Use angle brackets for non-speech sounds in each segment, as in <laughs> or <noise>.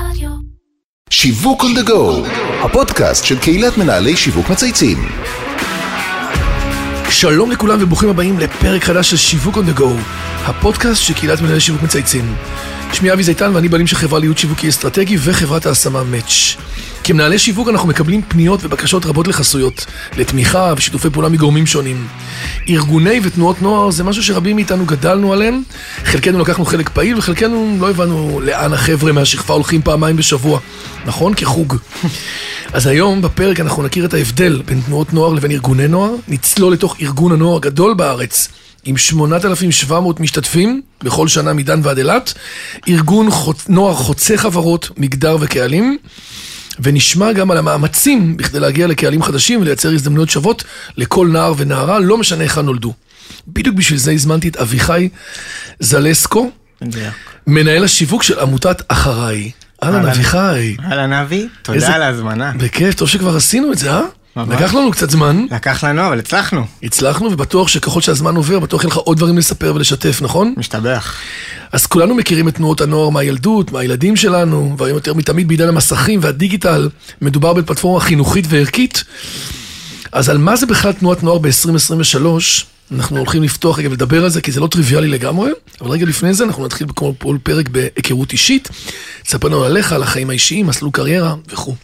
רדיו. שיווק on the go, הפודקאסט של קהילת מנהלי שיווק מצייצים. שלום לכולם וברוכים הבאים לפרק חדש של שיווק on the go, הפודקאסט של קהילת מנהלי שיווק מצייצים. שמי אבי זיתן ואני בעלים של חברה להיות שיווקי אסטרטגי וחברת ההשמה מאץ'. כמנהלי שיווק אנחנו מקבלים פניות ובקשות רבות לחסויות, לתמיכה ושיתופי פעולה מגורמים שונים. ארגוני ותנועות נוער זה משהו שרבים מאיתנו גדלנו עליהם, חלקנו לקחנו חלק פעיל וחלקנו לא הבנו לאן החבר'ה מהשכבה הולכים פעמיים בשבוע, נכון? כחוג. אז היום בפרק אנחנו נכיר את ההבדל בין תנועות נוער לבין ארגוני נוער, נצלול לתוך ארגון הנוער הגדול בארץ. עם 8,700 משתתפים בכל שנה מדן ועד אילת, ארגון חוצ... נוער חוצה חברות, מגדר וקהלים, ונשמע גם על המאמצים בכדי להגיע לקהלים חדשים ולייצר הזדמנויות שוות לכל נער ונערה, לא משנה היכן נולדו. בדיוק בשביל זה הזמנתי את אביחי זלסקו, מנהל השיווק של עמותת אחריי. אהלן אהלן. אביחי. אהלן אבי, תודה איזה- על ההזמנה. בכיף, טוב שכבר עשינו את זה, אה? לקח לנו קצת זמן, לקח לנו, אבל הצלחנו. הצלחנו, ובטוח שככל שהזמן עובר, בטוח יהיה לך עוד דברים לספר ולשתף, נכון? משתבח. אז כולנו מכירים את תנועות הנוער מהילדות, מהילדים שלנו, והיום יותר מתמיד בעידן המסכים והדיגיטל, מדובר בפלטפורמה חינוכית וערכית. אז על מה זה בכלל תנועת נוער ב-2023? אנחנו הולכים לפתוח רגע ולדבר על זה, כי זה לא טריוויאלי לגמרי, אבל רגע לפני זה אנחנו נתחיל כמו כל פרק בהיכרות אישית. תספר לנו עליך, על החיים האישיים, מסלול קריירה וכו'.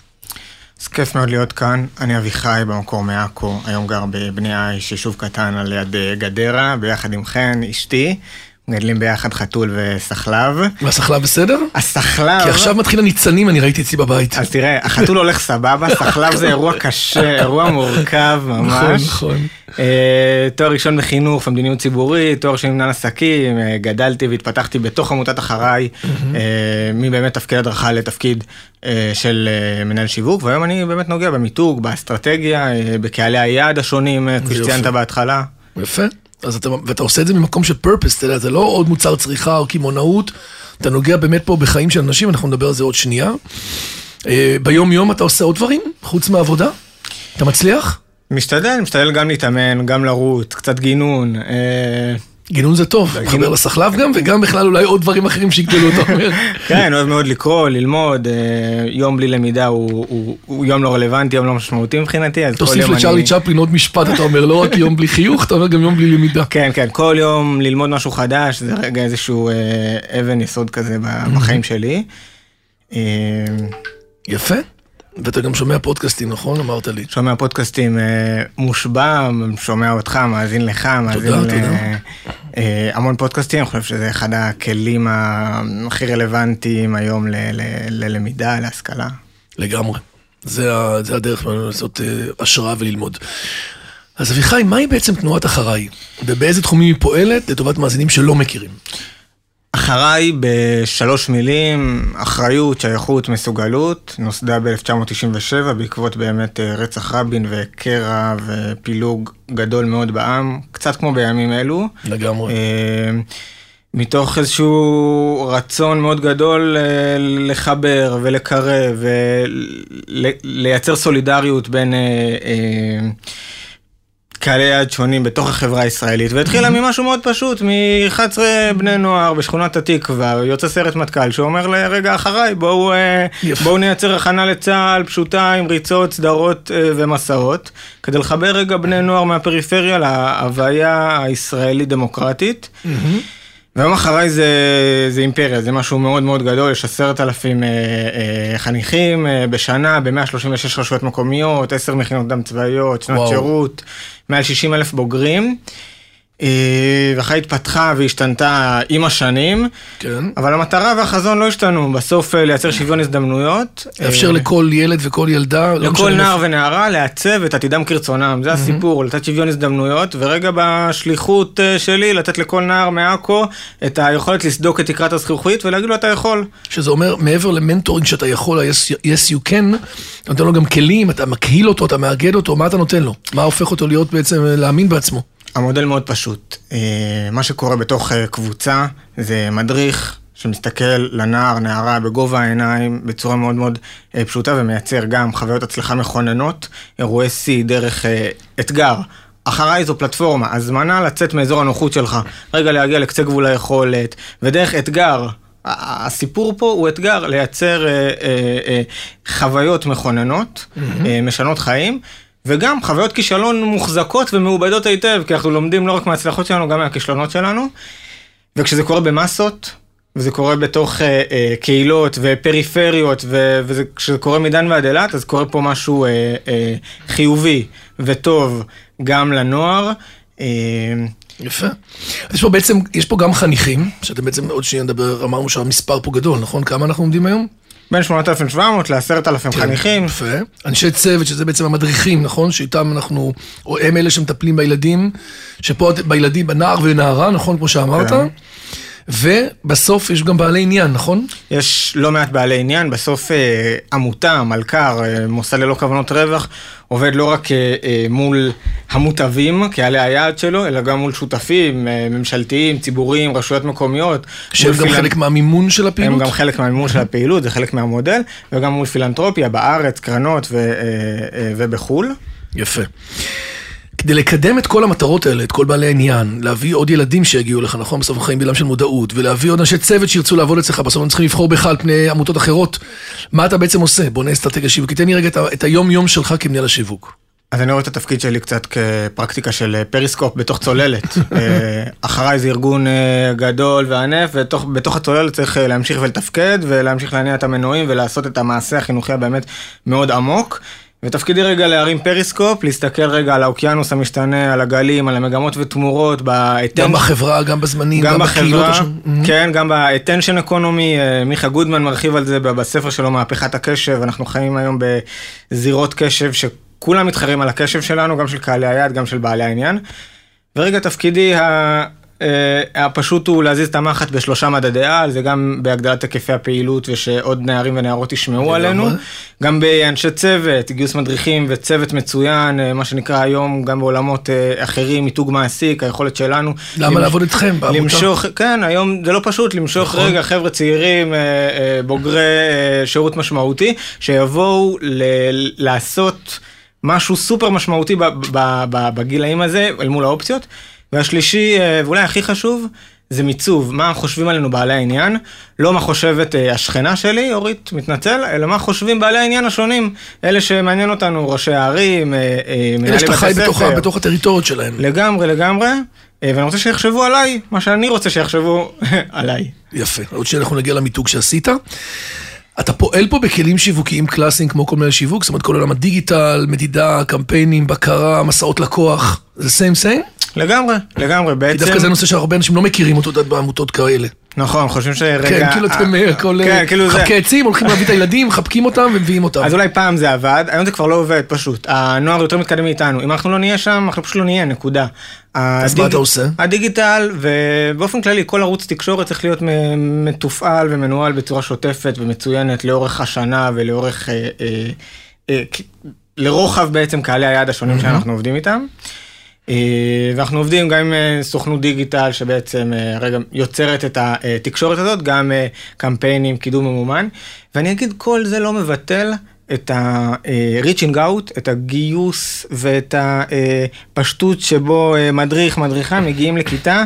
אז כיף מאוד להיות כאן. אני אביחי, במקור מעכו, היום גר בבני עיש, יישוב קטן על יד אה, גדרה, ביחד עם חן, אשתי. מגדלים ביחד חתול וסחלב. והסחלב בסדר? הסחלב... כי עכשיו מתחיל הניצנים, אני ראיתי אצלי בבית. אז תראה, החתול הולך סבבה, סחלב זה אירוע <laughs> קשה, אירוע מורכב נכון, ממש. נכון. אה, תואר ראשון בחינוך ומדיניות ציבורית, תואר שני במנהל עסקים, אה, גדלתי והתפתחתי בתוך עמותת אחריי, אה, מבאמת תפקיד הדרכה לתפקיד אה, של אה, מנהל שיווק, והיום אני באמת נוגע במיתוג, באסטרטגיה, אה, בקהלי היעד השונים, אה, כפי. שציינת בהתחלה. יפה. אז אתה, ואתה עושה את זה ממקום של purpose, אתה יודע, זה לא עוד מוצר צריכה או קמעונאות, אתה נוגע באמת פה בחיים של אנשים, אנחנו נדבר על זה עוד שנייה. אה, ביום יום אתה עושה עוד דברים, חוץ מהעבודה? אתה מצליח? משתדל, משתדל גם להתאמן, גם לרוץ, קצת גינון. אה, גינון זה טוב, מחבר לסחלב גם, וגם בכלל אולי עוד דברים אחרים שיגדלו, אתה אומר. <laughs> כן, אוהב מאוד לקרוא, ללמוד, אה, יום בלי למידה הוא, יום לא רלוונטי, יום לא משמעותי מבחינתי, אז כל תוסיף יום לצ'רלי אני... צ'פלין עוד משפט, אתה אומר, לא רק יום בלי חיוך, אתה אומר גם יום בלי למידה. כן, כן, כל יום ללמוד משהו חדש, זה רגע איזשהו אה, אבן יסוד כזה בחיים שלי. אה, יפה. ואתה גם שומע פודקאסטים, נכון? אמרת לי. שומע פודקאסטים אה, מושבע, שומע אותך, מאזין לך, מאזין תודה, ל- תודה. אה, המון פודקאסטים, אני חושב שזה אחד הכלים הכי רלוונטיים היום ל- ל- ללמידה, להשכלה. לגמרי. זה, ה- זה הדרך שלנו לעשות אה, השראה וללמוד. אז אביחי, מהי בעצם תנועת אחריי? ובאיזה תחומים היא פועלת לטובת מאזינים שלא מכירים? אחריי בשלוש מילים, אחריות, שייכות, מסוגלות, נוסדה ב-1997 בעקבות באמת אה, רצח רבין וקרע ופילוג גדול מאוד בעם, קצת כמו בימים אלו. לגמרי. אה, מתוך איזשהו רצון מאוד גדול אה, לחבר ולקרב ולייצר סולידריות בין קהלי יעד שונים בתוך החברה הישראלית והתחילה ממשהו מאוד פשוט מ-11 בני נוער בשכונת התקווה יוצא סרט מטכ"ל שאומר לרגע אחריי בואו אה. בואו נייצר הכנה לצה"ל פשוטה עם ריצות סדרות אה, ומסעות כדי לחבר רגע בני נוער מהפריפריה להוויה הישראלית דמוקרטית. ויום אחריי זה, זה אימפריה, זה משהו מאוד מאוד גדול, יש עשרת אלפים אה, אה, חניכים אה, בשנה ב-136 רשויות מקומיות, עשר מכינות דם צבאיות, שנות וואו. שירות, מעל 60 אלף בוגרים. אה, ואחרי התפתחה והשתנתה עם השנים, כן. אבל המטרה והחזון לא השתנו, בסוף אה, לייצר שוויון הזדמנויות. לאפשר אה, לכל ילד וכל ילדה, לא לכל משנה נער ונערה לעצב את עתידם כרצונם, זה הסיפור, לתת שוויון הזדמנויות, ורגע בשליחות שלי לתת לכל נער מעכו את היכולת לסדוק את תקרת הזכוכית ולהגיד לו אתה יכול. שזה אומר, מעבר למנטורינג שאתה יכול, ה-yes yes you can, אתה נותן לו גם כלים, אתה מקהיל אותו, אתה מאגד אותו, מה אתה נותן לו? מה הופך אותו להיות בעצם, להאמין בעצמו? המודל מאוד פשוט, אה, מה שקורה בתוך אה, קבוצה זה מדריך שמסתכל לנער, נערה בגובה העיניים בצורה מאוד מאוד אה, פשוטה ומייצר גם חוויות הצלחה מכוננות, אירועי שיא דרך אתגר. אחריי זו פלטפורמה, הזמנה לצאת מאזור הנוחות שלך, רגע להגיע לקצה גבול היכולת, ודרך אתגר הסיפור פה הוא אתגר לייצר אה, אה, אה, חוויות מכוננות, אה, משנות חיים. וגם חוויות כישלון מוחזקות ומעובדות היטב, כי אנחנו לומדים לא רק מההצלחות שלנו, גם מהכישלונות שלנו. וכשזה קורה במסות, וזה קורה בתוך אה, אה, קהילות ופריפריות, וכשזה קורה מדן ועד אילת, אז קורה פה משהו אה, אה, חיובי וטוב גם לנוער. אה, יפה. יש פה בעצם, יש פה גם חניכים, שאתם בעצם עוד שנייה נדבר, אמרנו שהמספר פה גדול, נכון? כמה אנחנו עומדים היום? בין 8,700 ל-10,000 חניכים. יפה. אנשי צוות, שזה בעצם המדריכים, נכון? שאיתם אנחנו, או הם אלה שמטפלים בילדים, שפה בילדים, בנער ונערה, נכון? כמו שאמרת. כן. ובסוף יש גם בעלי עניין, נכון? יש לא מעט בעלי עניין, בסוף אה, עמותה, מלכ"ר, אה, מוסד ללא כוונות רווח, עובד לא רק אה, אה, מול המוטבים, קהלי היעד שלו, אלא גם מול שותפים אה, ממשלתיים, ציבוריים, רשויות מקומיות. שהם גם פילנ- חלק מהמימון של הפעילות? הם גם חלק מהמימון של הפעילות, זה חלק מהמודל, וגם מול פילנטרופיה בארץ, קרנות ו, אה, אה, ובחו"ל. יפה. כדי לקדם את כל המטרות האלה, את כל בעלי העניין, להביא עוד ילדים שיגיעו לך, נכון? בסוף אנחנו חיים בעולם של מודעות, ולהביא עוד אנשי צוות שירצו לעבוד אצלך, בסוף הם צריכים לבחור בך על פני עמותות אחרות. מה אתה בעצם עושה? בונה אסטרטגיה שיווקית. תן לי רגע את היום-יום שלך כמנהל השיווק. אז אני רואה את התפקיד שלי קצת כפרקטיקה של אה, פריסקופ בתוך צוללת. <laughs> אה, אחריי זה ארגון אה, גדול וענף, ובתוך הצוללת צריך להמשיך ולתפקד, ולהמשיך להניע את המנועים ולעשות את המעשה החינוכי הבאמת מאוד עמוק. ותפקידי רגע להרים פריסקופ, להסתכל רגע על האוקיינוס המשתנה, על הגלים, על המגמות ותמורות, באתן... גם בחברה, גם בזמנים, גם בקהילות בחברה, השונות. כן, גם ב-attention economy, אה, מיכה גודמן מרחיב על זה בספר שלו, מהפכת הקשב, אנחנו חיים היום בזירות קשב שכולם מתחרים על הקשב שלנו, גם של קהלי היעד, גם של בעלי העניין. ורגע, תפקידי ה... אה, הפשוט הוא להזיז את המחט בשלושה מדדי על, זה גם בהגדלת היקפי הפעילות ושעוד נערים ונערות ישמעו. עלינו, גם באנשי צוות, גיוס מדריכים וצוות מצוין, אה, מה שנקרא היום גם בעולמות אה, אחרים, מיתוג מעסיק, היכולת שלנו. למה לעבוד איתכם בעמותה? למשוך, כן, היום זה לא פשוט, למשוך נכון. רגע חבר'ה צעירים, אה, אה, בוגרי אה, שירות משמעותי, שיבואו לעשות משהו סופר משמעותי בגילאים הזה, אל מול האופציות. והשלישי, אה, ואולי הכי חשוב, זה מיצוב, מה חושבים עלינו בעלי העניין, לא מה חושבת אה, השכנה שלי, אורית, מתנצל, אלא מה חושבים בעלי העניין השונים, אלה שמעניין אותנו, ראשי הערים, אה, אה, אלה מנהלי שאתה חי בתי בתוך ספר. בתוך הטריטוריות שלהם. לגמרי, לגמרי, ואני רוצה שיחשבו עליי, מה שאני רוצה שיחשבו <laughs> עליי. יפה. עוד שאנחנו נגיע למיתוג שעשית. אתה פועל פה בכלים שיווקיים קלאסיים כמו כל מיני שיווק, זאת אומרת כל עולם הדיגיטל, מדידה, קמפיינים, בקרה, מסעות לקוח, זה סיים סיים? לגמרי, לגמרי, כי בעצם, דווקא זה נושא שהרבה אנשים לא מכירים אותו דעת, בעמותות כאלה. נכון, חושבים שרגע, כן, כאילו אתם אה, אה, כל כן, כאילו זה, חבקי עצים, הולכים להביא את הילדים, מחבקים אותם ומביאים אותם. אז אולי פעם זה עבד, היום זה כבר לא עובד פשוט, הנוער יותר מתקדם מאיתנו, אם אנחנו לא נהיה שם, אנחנו פשוט לא נהיה, נקודה. אז מה אתה עושה? הדיגיטל, ובאופן כללי כל ערוץ תקשורת צריך להיות מתופעל ומנוהל בצורה שוטפת ומצוינת לאורך השנה ולאורך, אה, אה, אה, לרוחב בעצם קהלי היעד השונים שאנחנו עובדים איתם. אה, ואנחנו עובדים גם עם אה, סוכנות דיגיטל שבעצם אה, רגע יוצרת את התקשורת הזאת, גם קמפיינים, קידום ממומן. ואני אגיד, כל זה לא מבטל את ה-reaching out, את הגיוס ואת הפשטות שבו מדריך, מדריכה מגיעים לכיתה,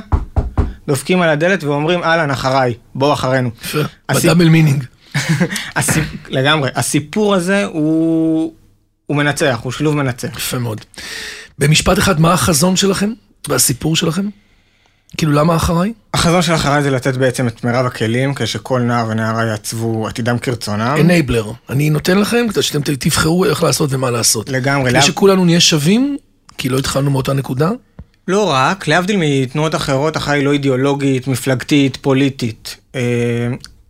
דופקים על הדלת ואומרים, אהלן, אחריי, בוא אחרינו. ב double meaning. <laughs> לגמרי, הסיפור הזה הוא... הוא מנצח, הוא שילוב מנצח. יפה מאוד. במשפט אחד, מה החזון שלכם והסיפור שלכם? כאילו, למה אחריי? החזון של אחריי זה לתת בעצם את מירב הכלים, כדי שכל נער ונערה יעצבו עתידם כרצונם. Enabler. אני נותן לכם כדי שאתם תבחרו איך לעשות ומה לעשות. לגמרי, כדי. שכולנו נהיה שווים, כי לא התחלנו מאותה נקודה. לא רק, להבדיל מתנועות אחרות, אחריי לא אידיאולוגית, מפלגתית, פוליטית.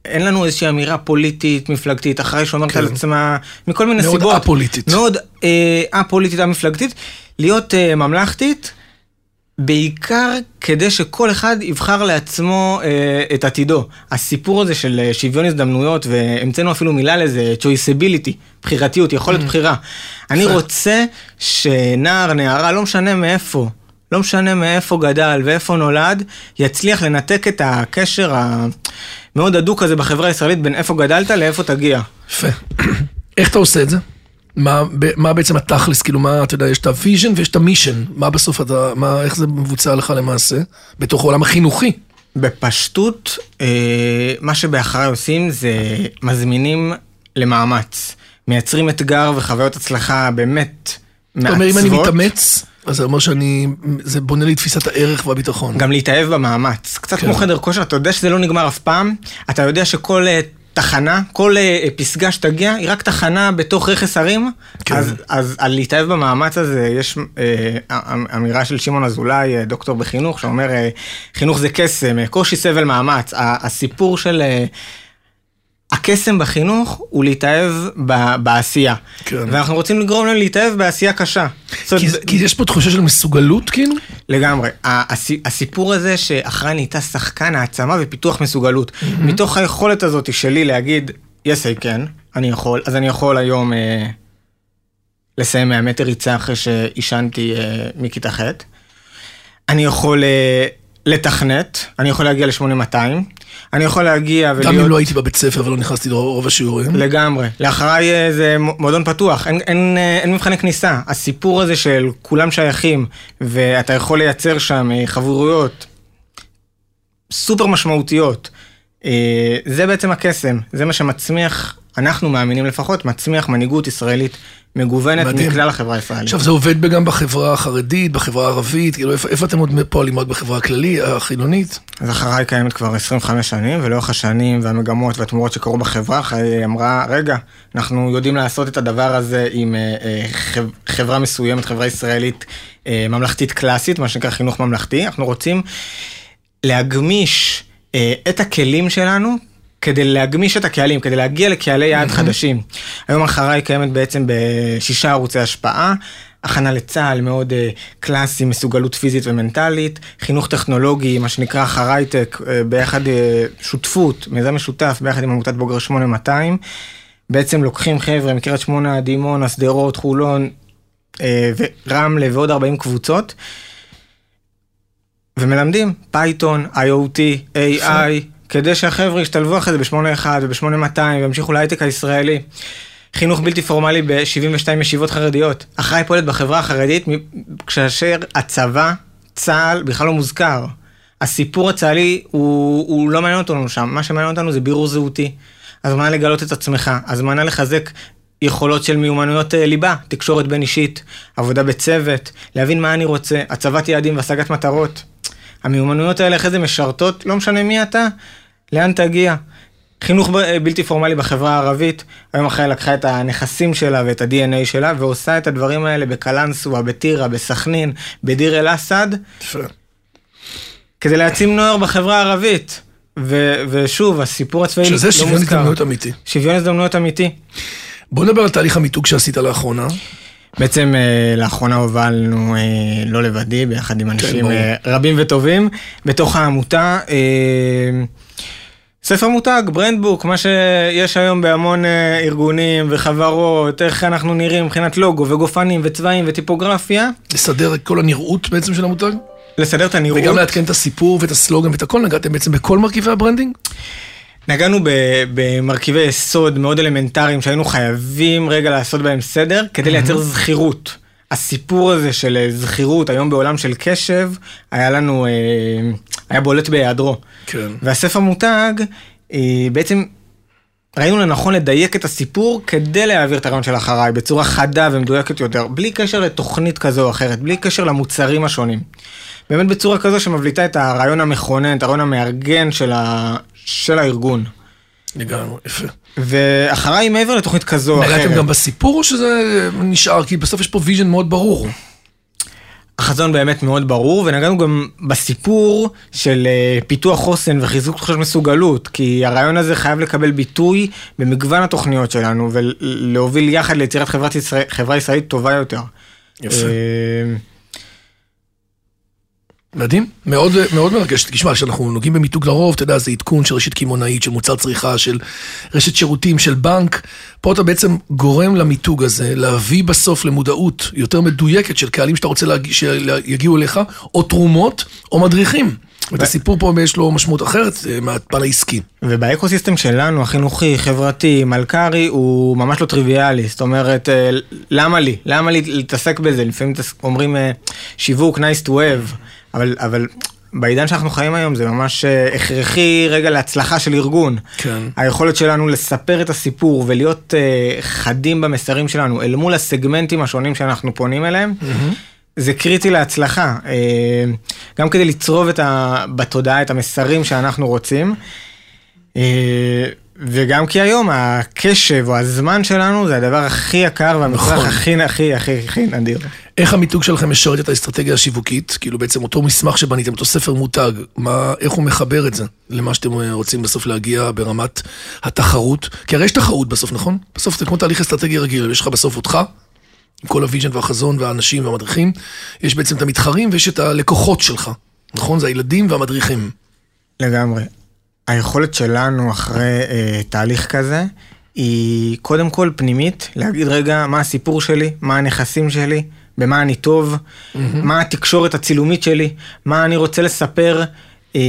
אין לנו איזושהי אמירה פוליטית, מפלגתית, אחריי שאומרת כן. על עצמה, מכל מיני מאוד סיבות. א-פוליטית. מאוד אה, א-פוליטית, א-מפלגתית. להיות אה, ממלכתית, בעיקר כדי שכל אחד יבחר לעצמו אה, את עתידו. הסיפור הזה של אה, שוויון הזדמנויות, והמצאנו אפילו מילה לזה, choiceability, בחירתיות, יכולת בחירה. אני. רוצה שנער, נערה, לא משנה מאיפה, לא משנה מאיפה גדל ואיפה נולד, יצליח לנתק את הקשר המאוד הדוק הזה בחברה הישראלית בין איפה גדלת לאיפה תגיע. יפה. <coughs> איך אתה עושה את זה? מה, מה בעצם התכלס, כאילו מה, אתה יודע, יש את ה vision ויש את ה mission, מה בסוף אתה, מה, איך זה מבוצע לך למעשה, בתוך העולם החינוכי? בפשטות, אה, מה שבאחריי עושים זה מזמינים למאמץ. מייצרים אתגר וחוויות הצלחה באמת זאת אומרת, אם אני מתאמץ, אז זה אומר שאני, זה בונה לי תפיסת הערך והביטחון. גם להתאהב במאמץ. קצת כן. כמו חדר כושר, אתה יודע שזה לא נגמר אף פעם, אתה יודע שכל אה, תחנה, כל אה, פסגה שתגיע, היא רק תחנה בתוך רכס הרים, כן. אז, אז על להתאהב במאמץ הזה, יש אה, אמ- אמירה של שמעון אזולאי, אה, דוקטור בחינוך, שאומר, אה, חינוך זה קסם, אה, קושי, סבל, מאמץ. הסיפור של... אה, הקסם בחינוך הוא להתאהב ב- בעשייה. כן. ואנחנו רוצים לגרום להם להתאהב בעשייה קשה. זאת כי, אומרת, כי יש פה תחושה של מסוגלות, כאילו? לגמרי. הס- הסיפור הזה שאחראי נהייתה שחקן העצמה ופיתוח מסוגלות. מתוך היכולת הזאת שלי להגיד, yes I can, אני יכול, אז אני יכול היום אה, לסיים 100 מטר ריצה אחרי שעישנתי אה, מכיתה ח'. אני יכול אה, לתכנת, אני יכול להגיע ל-8200, אני יכול להגיע ולהיות... גם אם לא הייתי בבית ספר ולא נכנסתי לרוב השיעורים. לגמרי. לאחריי אה, זה מועדון פתוח, אין, אין, אה, אין מבחני כניסה. הסיפור הזה של כולם שייכים, ואתה יכול לייצר שם אה, חברויות סופר משמעותיות, זה בעצם הקסם, זה מה שמצמיח, אנחנו מאמינים לפחות, מצמיח מנהיגות ישראלית מגוונת מדהים. מכלל החברה הישראלית. עכשיו, זה עובד גם בחברה החרדית, בחברה הערבית, כאילו, איפה, איפה אתם עוד פועלים רק בחברה הכללית, החילונית? אז אחריי קיימת כבר 25 שנים, ולאורך השנים והמגמות והתמורות שקרו בחברה, היא אמרה, רגע, אנחנו יודעים לעשות את הדבר הזה עם אה, אה, חב- חברה מסוימת, חברה ישראלית אה, ממלכתית קלאסית, מה שנקרא חינוך ממלכתי, אנחנו רוצים להגמיש אה, את הכלים שלנו. כדי להגמיש את הקהלים, כדי להגיע לקהלי יעד חדשים. היום אחריי קיימת בעצם בשישה ערוצי השפעה, הכנה לצה"ל מאוד uh, קלאסי, מסוגלות פיזית ומנטלית, חינוך טכנולוגי, מה שנקרא אחרייטק, uh, ביחד uh, שותפות, מיזם משותף, ביחד עם עמותת בוגר 8200. בעצם לוקחים חבר'ה מקריית שמונה, דימונה, שדרות, חולון uh, ורמלה ועוד 40 קבוצות. ומלמדים פייתון, IoT, AI, כדי שהחבר'ה ישתלבו אחרי זה ב-81 וב-8200 וימשיכו להייטק הישראלי. חינוך בלתי פורמלי ב-72 ישיבות חרדיות. אחראי פועלת בחברה החרדית כאשר הצבא, צה"ל, בכלל לא מוזכר. הסיפור הצה"לי הוא, הוא לא מעניין אותנו שם, מה שמעניין אותנו זה בירור זהותי. הזמנה לגלות את עצמך, הזמנה לחזק יכולות של מיומנויות אה, ליבה, תקשורת בין אישית, עבודה בצוות, להבין מה אני רוצה, הצבת יעדים והשגת מטרות. המיומנויות האלה אחרי זה משרתות, לא משנה מי אתה, לאן תגיע. חינוך ב- בלתי פורמלי בחברה הערבית, היום אחרי לקחה את הנכסים שלה ואת ה-DNA שלה ועושה את הדברים האלה בקלנסווה, בטירה, בסכנין, בדיר אל-אסד. כדי להעצים נוער בחברה הערבית. ו- ושוב, הסיפור הצבאי לא שזה מוזכר. שוויון הזדמנויות אמיתי. שוויון הזדמנויות אמיתי. בוא נדבר על תהליך המיתוג שעשית לאחרונה. בעצם אה, לאחרונה הובלנו, אה, לא לבדי, ביחד עם אנשים ברור. אה, רבים וטובים, בתוך העמותה. ספר מותג, brand book, מה שיש היום בהמון ארגונים וחברות, איך אנחנו נראים מבחינת לוגו וגופנים וצבעים וטיפוגרפיה, לסדר את כל הנראות בעצם של המותג, לסדר את הנראות. וגם לעדכן את הסיפור ואת הסלוגן ואת הכל, נגעתם בעצם בכל מרכיבי ה branding? נגענו במרכיבי יסוד מאוד אלמנטריים שהיינו חייבים רגע לעשות בהם סדר כדי לייצר זכירות. הסיפור הזה של אה, זכירות היום בעולם של קשב היה לנו, אה, היה בולט בהיעדרו. כן. והספר מותג, אה, בעצם ראינו לנכון לדייק את הסיפור כדי להעביר את הרעיון של אחריי בצורה חדה ומדויקת יותר, בלי קשר לתוכנית כזו או אחרת, בלי קשר למוצרים השונים. באמת בצורה כזו שמבליטה את הרעיון המכונן, את הרעיון המארגן של, ה... של הארגון. לגמרי, יפה. ואחריי מעבר לתוכנית כזו או אחרת. נגעתם גם בסיפור או שזה נשאר? כי בסוף יש פה vision מאוד ברור. החזון באמת מאוד ברור, ונגענו גם בסיפור של אה, פיתוח חוסן וחיזוק תחושת מסוגלות, כי הרעיון הזה חייב לקבל ביטוי במגוון התוכניות שלנו, ולהוביל יחד ליצירת חברת ישראל, חברה ישראלית טובה יותר. יפה. מדהים, מאוד, מאוד מרגש. תשמע, כשאנחנו נוגעים במיתוג לרוב, אתה יודע, זה עדכון של רשת קמעונאית, של מוצר צריכה, של רשת שירותים, של בנק. פה אתה בעצם גורם למיתוג הזה להביא בסוף למודעות יותר מדויקת של קהלים שאתה רוצה להגיע, שיגיעו אליך, או תרומות, או מדריכים. ואת הסיפור פה יש לו משמעות אחרת אה, מהפן העסקי. ובאקוסיסטם שלנו, החינוכי, חברתי, מלכ"רי, הוא ממש לא טריוויאלי. זאת אומרת, אה, למה לי? למה לי להתעסק בזה? לפעמים אומרים אה, שיווק nice to have, אבל, אבל בעידן שאנחנו חיים היום זה ממש אה, הכרחי רגע להצלחה של ארגון. כן. היכולת שלנו לספר את הסיפור ולהיות אה, חדים במסרים שלנו אל מול הסגמנטים השונים שאנחנו פונים אליהם, זה קריטי להצלחה. אה, גם כדי לצרוב את ה, בתודעה את המסרים שאנחנו רוצים. וגם כי היום הקשב או הזמן שלנו זה הדבר הכי יקר והמצרך נכון. הכי הכי הכי הכי נדיר. איך המיתוג שלכם משרת את האסטרטגיה השיווקית? כאילו בעצם אותו מסמך שבניתם, אותו ספר מותג, מה, איך הוא מחבר את זה למה שאתם אה, רוצים בסוף להגיע ברמת התחרות? כי הרי יש תחרות בסוף, נכון? בסוף זה כמו תהליך אסטרטגי רגיל, יש לך בסוף אותך, עם כל ה vision והחזון והאנשים והמדריכים, יש בעצם את המתחרים ויש את הלקוחות שלך, נכון? זה הילדים והמדריכים. לגמרי. היכולת שלנו אחרי אה, תהליך כזה היא קודם כל פנימית, להגיד רגע מה הסיפור שלי, מה הנכסים שלי, במה אני טוב, mm-hmm. מה התקשורת הצילומית שלי, מה אני רוצה לספר, אה,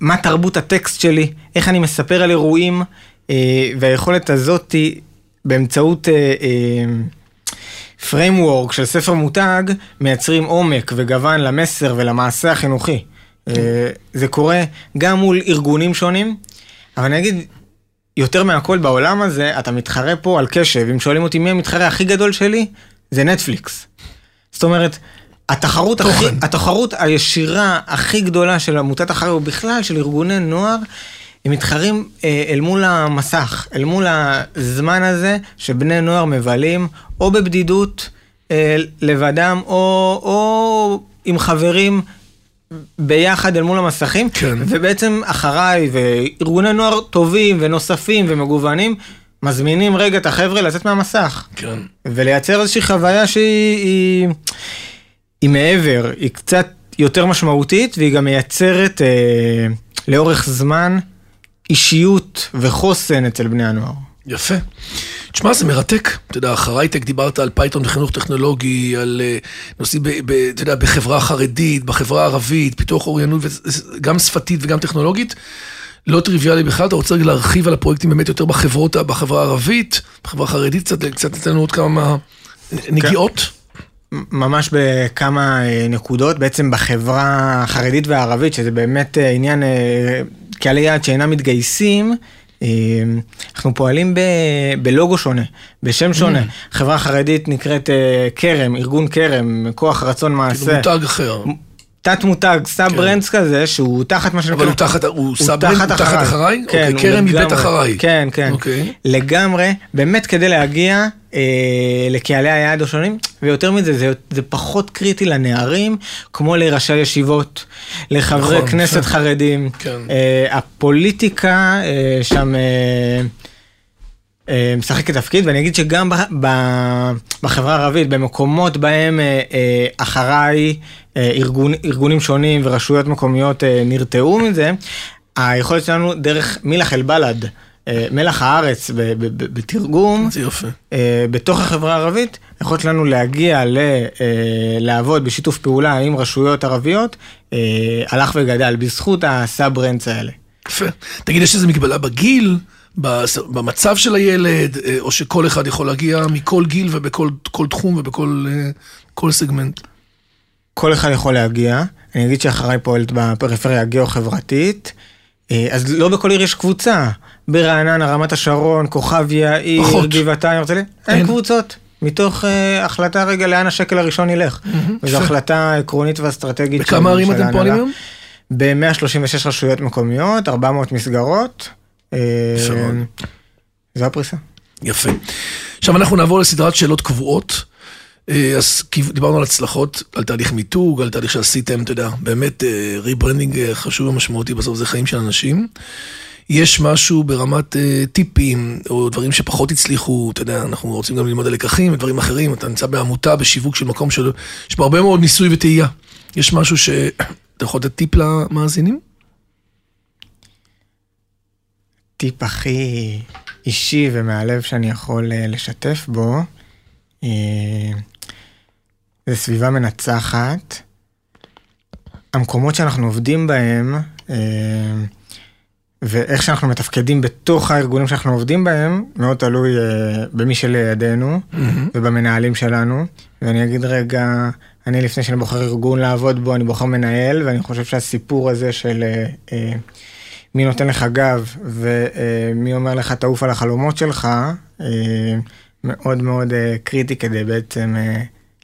מה תרבות הטקסט שלי, איך אני מספר על אירועים, אה, והיכולת הזאת היא באמצעות אה, אה, framework של ספר מותג, מייצרים עומק וגוון למסר ולמעשה החינוכי. אה, זה קורה גם מול ארגונים שונים, אבל אני אגיד, יותר מהכל בעולם הזה, אתה מתחרה פה על קשב. אם שואלים אותי מי המתחרה הכי גדול שלי, זה נטפליקס. זאת אומרת, התחרות, הכי, התחרות הישירה הכי גדולה של עמותת החרב, ובכלל של ארגוני נוער, הם מתחרים אה, אל מול המסך, אל מול הזמן הזה שבני נוער מבלים, או בבדידות אה, לבדם, או, או עם חברים ביחד אל מול המסכים, כן. ובעצם אחריי וארגוני נוער טובים ונוספים ומגוונים, מזמינים רגע את החבר'ה לצאת מהמסך. כן. ולייצר איזושהי חוויה שהיא היא, היא מעבר, היא קצת יותר משמעותית, והיא גם מייצרת אה, לאורך זמן אישיות וחוסן אצל בני הנוער. יפה. תשמע, זה מרתק. אתה יודע, אחרייטק דיברת על פייתון וחינוך טכנולוגי, על אה, נושאים, אתה יודע, בחברה החרדית, בחברה הערבית, פיתוח אוריינות, גם שפתית וגם טכנולוגית. לא טריוויאלי בכלל, אתה רוצה להרחיב על הפרויקטים באמת יותר בחברות, בחברה הערבית, בחברה החרדית, קצת, קצת ניתן לנו עוד כמה נגיעות. ממש בכמה אה, נקודות, בעצם בחברה החרדית והערבית, שזה באמת אה, עניין, אה, קהלי יעד שאינם מתגייסים, אנחנו פועלים ב, בלוגו שונה, בשם שונה. חברה חרדית נקראת כרם, ארגון כרם, כוח רצון כאילו מעשה. מותג אחר. תת מותג, sub brands כזה, שהוא תחת מה שנקרא... אבל הוא תחת, הוא sub-brand, הוא תחת אחריי? כן, אוקיי, כרם מבית. אחריי. כן, כן. אוקיי. לגמרי, באמת כדי להגיע אה, לקהלי היעד השונים, ויותר מזה, זה, זה פחות קריטי לנערים, כמו לראשי ישיבות, לחברי נכון, כנסת כן. חרדים. כן. אה, הפוליטיקה אה, שם... אה, אה, משחקת תפקיד, ואני אגיד שגם ב, ב, בחברה הערבית, במקומות בהם אה, אה, אחריי ארגון, ארגונים שונים ורשויות מקומיות אה, נרתעו מזה, היכולת שלנו דרך מילח אל בלד, אה, מלח הארץ בתרגום, זה יופי. אה, בתוך החברה הערבית, היכולת שלנו להגיע ל, אה, לעבוד בשיתוף פעולה עם רשויות ערביות, אה, הלך וגדל בזכות ה sub-brands האלה. יפה. תגיד, יש איזו מגבלה בגיל, במצב של הילד, אה, או שכל אחד יכול להגיע מכל גיל ובכל כל תחום ובכל אה, כל סגמנט? כל אחד יכול להגיע, אני אגיד שאחריי פועלת בפריפריה הגיאו-חברתית, אה, אז לא בכל עיר יש קבוצה. ברעננה, רמת השרון, כוכב יאיר. גבעתיים, הרצליה, אין. אין קבוצות. מתוך אה, החלטה רגע לאן השקל הראשון ילך. וזו יפה. החלטה עקרונית ואסטרטגית. בכמה ערים אתם פועלים. היום? ב-136 רשויות מקומיות, 400 מסגרות. אה. זו הפריסה. יפה. עכשיו אנחנו נעבור לסדרת שאלות קבועות. אה, אז דיברנו על הצלחות, על תהליך מיתוג, על תהליך שעשיתם, אתה יודע, באמת rebranding חשוב ומשמעותי, בסוף זה חיים של אנשים. יש משהו ברמת אה, טיפים, או דברים שפחות הצליחו, אתה יודע, אנחנו רוצים גם ללמוד על לקחים ודברים אחרים, אתה נמצא בעמותה, בשיווק של מקום של... יש בו הרבה מאוד ניסוי וטעייה. יש משהו שאתה <coughs> יכול לתת טיפ למאזינים? הטיפ הכי אישי ומהלב שאני יכול אה, לשתף בו, אה, זה סביבה מנצחת. המקומות שאנחנו עובדים בהם, אה, ואיך שאנחנו מתפקדים בתוך הארגונים שאנחנו עובדים בהם, מאוד תלוי אה, במי שלידינו ובמנהלים שלנו. ואני אגיד רגע, אני לפני שאני בוחר ארגון לעבוד בו, אני בוחר מנהל, ואני חושב שהסיפור הזה של אה, מי נותן לך גב ומי אומר לך תעוף על החלומות שלך, מאוד מאוד קריטי כדי בעצם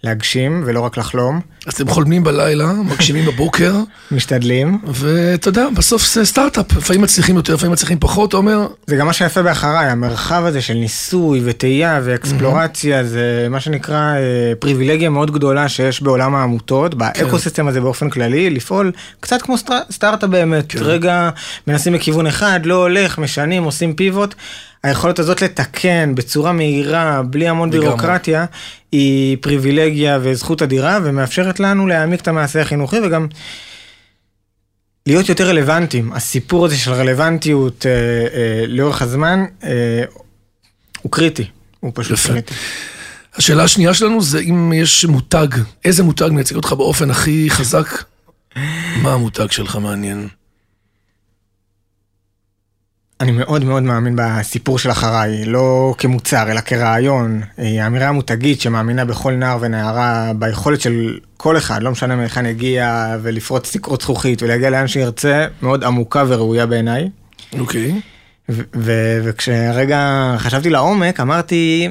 להגשים ולא רק לחלום. אז אתם חולמים בלילה, מגשימים בבוקר, <laughs> משתדלים. ואתה יודע, בסוף זה סטארט-אפ, לפעמים מצליחים יותר, לפעמים מצליחים פחות, אתה אומר, זה גם מה שיפה באחריי, המרחב הזה של ניסוי וטעייה ואקספלורציה, זה מה שנקרא אה, פריבילגיה מאוד גדולה שיש בעולם העמותות, באקוסיסטם הזה באופן כללי, לפעול קצת כמו סטאר- סטארט-אפ באמת, כן. רגע מנסים בכיוון אחד, לא הולך, משנים, עושים פיבוט. היכולת הזאת לתקן בצורה מהירה, בלי המון. בירוקרטיה, היא פריבילגיה וזכות אדירה, ומאפשרת לנו להעמיק את המעשה החינוכי וגם להיות יותר רלוונטיים. הסיפור הזה של רלוונטיות אה, אה, לאורך הזמן אה, הוא קריטי, הוא פשוט יפה. קריטי. השאלה השנייה שלנו זה אם יש מותג, איזה מותג מייצג אותך באופן הכי חזק? מה המותג שלך מעניין? אני מאוד מאוד מאמין בסיפור של אחריי, לא כמוצר אלא כרעיון. אה, האמירה המותגית שמאמינה בכל נער ונערה, ביכולת של כל אחד, לא משנה מהיכן יגיע, ולפרוץ תקרות זכוכית ולהגיע לאן שירצה, מאוד עמוקה וראויה בעיניי. אוקיי. ו- וכשרגע חשבתי לעומק, אמרתי,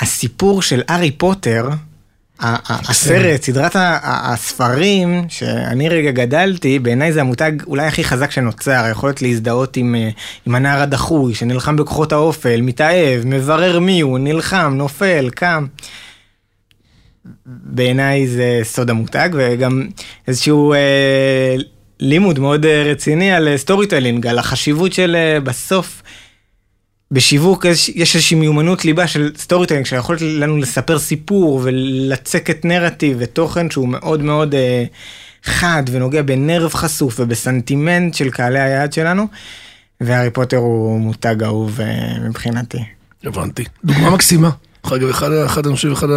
הסיפור של הארי פוטר, הסרט, סדרת הספרים שאני רגע גדלתי, בעיניי זה המותג אולי הכי חזק שנוצר, היכולת להזדהות עם, אה, עם הנער הדחוי, שנלחם בכוחות האופל, מתאהב, מברר מי הוא, נלחם, נופל, קם. בעיניי זה סוד המותג, וגם איזשהו אה, לימוד מאוד אה, רציני על storytelling, על החשיבות של אה, בסוף, בשיווק יש, איזושהי מיומנות ליבה של storytelling, שיכולת לנו לספר סיפור ולצקת נרטיב ותוכן שהוא מאוד מאוד אה, חד ונוגע ב nerve חשוף ובסנטימנט של קהלי היעד שלנו, והארי פוטר הוא מותג אהוב אה, מבחינתי. הבנתי. דוגמה מקסימה. אגב, אחד, אחד, אני חושב, אחד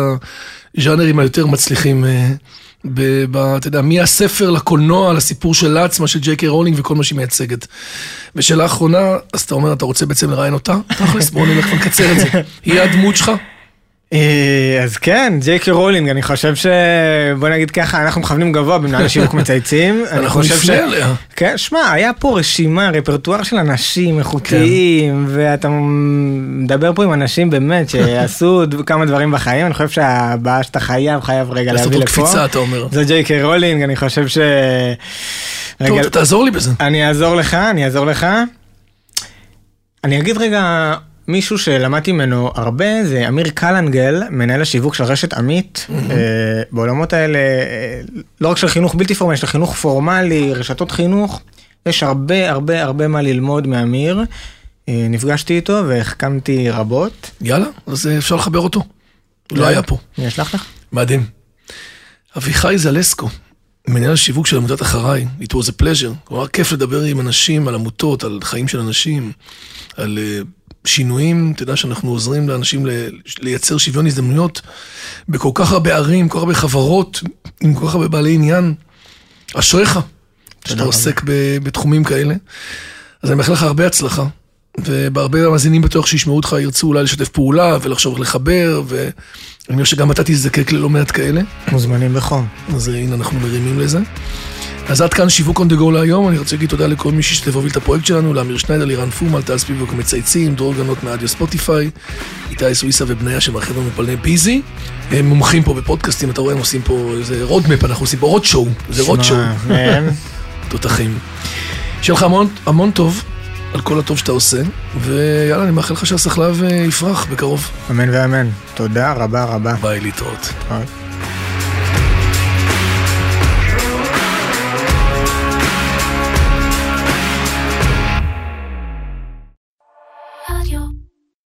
הז'אנרים היותר מצליחים, אה, אתה יודע, מהספר לקולנוע, לסיפור של לעצמה, של ג'יי קיי רולינג וכל מה שהיא מייצגת. ושאלה אחרונה, אז אתה אומר, אתה רוצה בעצם לראיין אותה? תכלס, בוא נלך ונקצר את זה. היא הדמות שלך? אה, אז כן, ג'יי קיי רולינג, אני חושב ש... בוא נגיד ככה, אנחנו מכוונים גבוה במנהל שיווק <laughs> מצייצים. אני חושב ש... כן, שמע, היה פה רשימה, רפרטואר של אנשים איכותיים, ואתה מדבר פה עם אנשים באמת שעשו <laughs> כמה דברים בחיים, אני חושב שהבעיה שאתה חייב, חייב רגע לעשות להביא לפה. קפיצה, אתה אומר. זה ג'יי קיי רולינג, אני חושב ש... טוב, רגע, תעזור לי בזה. אני אעזור לך, אני אעזור לך. אני אגיד רגע, מישהו שלמדתי ממנו הרבה זה אמיר קלנגל, מנהל השיווק של רשת עמית. אה, בעולמות האלה, אה, לא רק של חינוך בלתי פורמלי, של חינוך פורמלי, רשתות חינוך, יש הרבה הרבה הרבה מה ללמוד מאמיר. אה, נפגשתי איתו והחכמתי רבות. יאללה, אז אפשר לחבר אותו. הוא לא היה פה. אני אשלח לך. מדהים. אביחי זלסקו, מנהל השיווק של עמותת אחריי, it was a pleasure. כלומר, כיף לדבר עם אנשים על עמותות, על חיים של אנשים, על שינויים, אתה יודע שאנחנו עוזרים לאנשים לייצר שוויון הזדמנויות בכל כך הרבה ערים, כל כך הרבה חברות, עם כל כך הרבה בעלי עניין. אשריך, שאתה. עוסק ב- בתחומים כאלה. אז אני מאחל לך הרבה הצלחה, ובהרבה מאזינים בטוח שישמעו אותך ירצו אולי לשתף פעולה ולחשוב איך לחבר, ואני אומר שגם אתה תזדקק ללא מעט כאלה. מוזמנים בחום. אז הנה אנחנו מרימים לזה. אז עד כאן שיווק on the go להיום, אני רוצה להגיד תודה לכל מי שהשתתף והוביל את הפרויקט שלנו, לאמיר שניידר, לירן פומל, טל ספיבוק מצייצים, דרור גנות מאדיו ספוטיפיי, איתי סוויסה ובניה שמאחד לנו פלני ביזי. הם מומחים פה בפודקאסטים, אתה רואה, הם עושים פה איזה roadmap, אנחנו עושים פה road show, זה road show. תותחים. שיהיה לך המון, המון טוב על כל הטוב שאתה עושה, ויאללה, אני מאחל לך שהסחלב אה, יפרח בקרוב. אמן ואמן. תודה רבה רבה. ביי, להתראות. ביי.